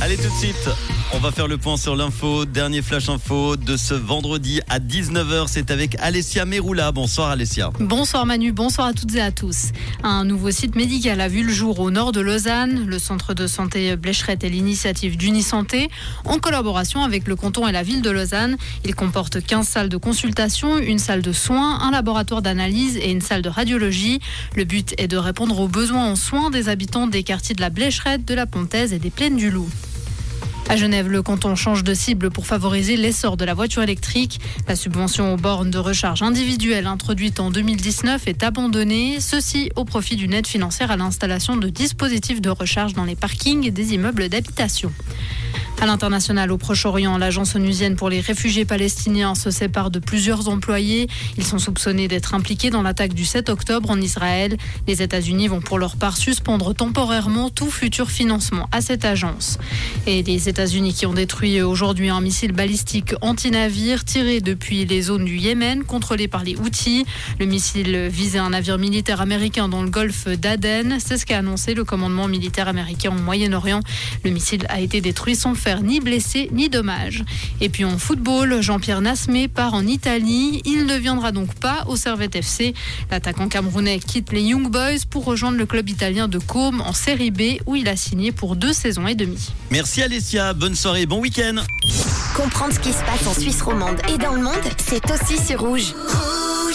Allez tout de suite, on va faire le point sur l'info. Dernier flash info de ce vendredi à 19h. C'est avec Alessia Meroula. Bonsoir Alessia. Bonsoir Manu, bonsoir à toutes et à tous. Un nouveau site médical a vu le jour au nord de Lausanne. Le centre de santé Blécherette est l'initiative d'Unisanté en collaboration avec le canton et la ville de Lausanne. Il comporte 15 salles de consultation, une salle de soins, un laboratoire d'analyse et une salle de radiologie. Le but est de répondre aux besoins en soins des habitants des quartiers de la Blécherette, de la Pontaise et des Plaines du Loup. À Genève, le canton change de cible pour favoriser l'essor de la voiture électrique. La subvention aux bornes de recharge individuelles introduite en 2019 est abandonnée, ceci au profit d'une aide financière à l'installation de dispositifs de recharge dans les parkings des immeubles d'habitation. À l'international, au Proche-Orient, l'agence onusienne pour les réfugiés palestiniens se sépare de plusieurs employés. Ils sont soupçonnés d'être impliqués dans l'attaque du 7 octobre en Israël. Les États-Unis vont pour leur part suspendre temporairement tout futur financement à cette agence. Et les États-Unis qui ont détruit aujourd'hui un missile balistique anti-navire tiré depuis les zones du Yémen contrôlées par les Houthis. Le missile visait un navire militaire américain dans le golfe d'Aden. C'est ce qu'a annoncé le commandement militaire américain au Moyen-Orient. Le missile a été détruit sans faire ni blessé ni dommage. Et puis en football, Jean-Pierre Nasmé part en Italie. Il ne viendra donc pas au Servette FC. L'attaquant camerounais quitte les Young Boys pour rejoindre le club italien de Côme en Série B où il a signé pour deux saisons et demie. Merci Alessia, bonne soirée, bon week-end. Comprendre ce qui se passe en Suisse romande et dans le monde, c'est aussi sur rouge.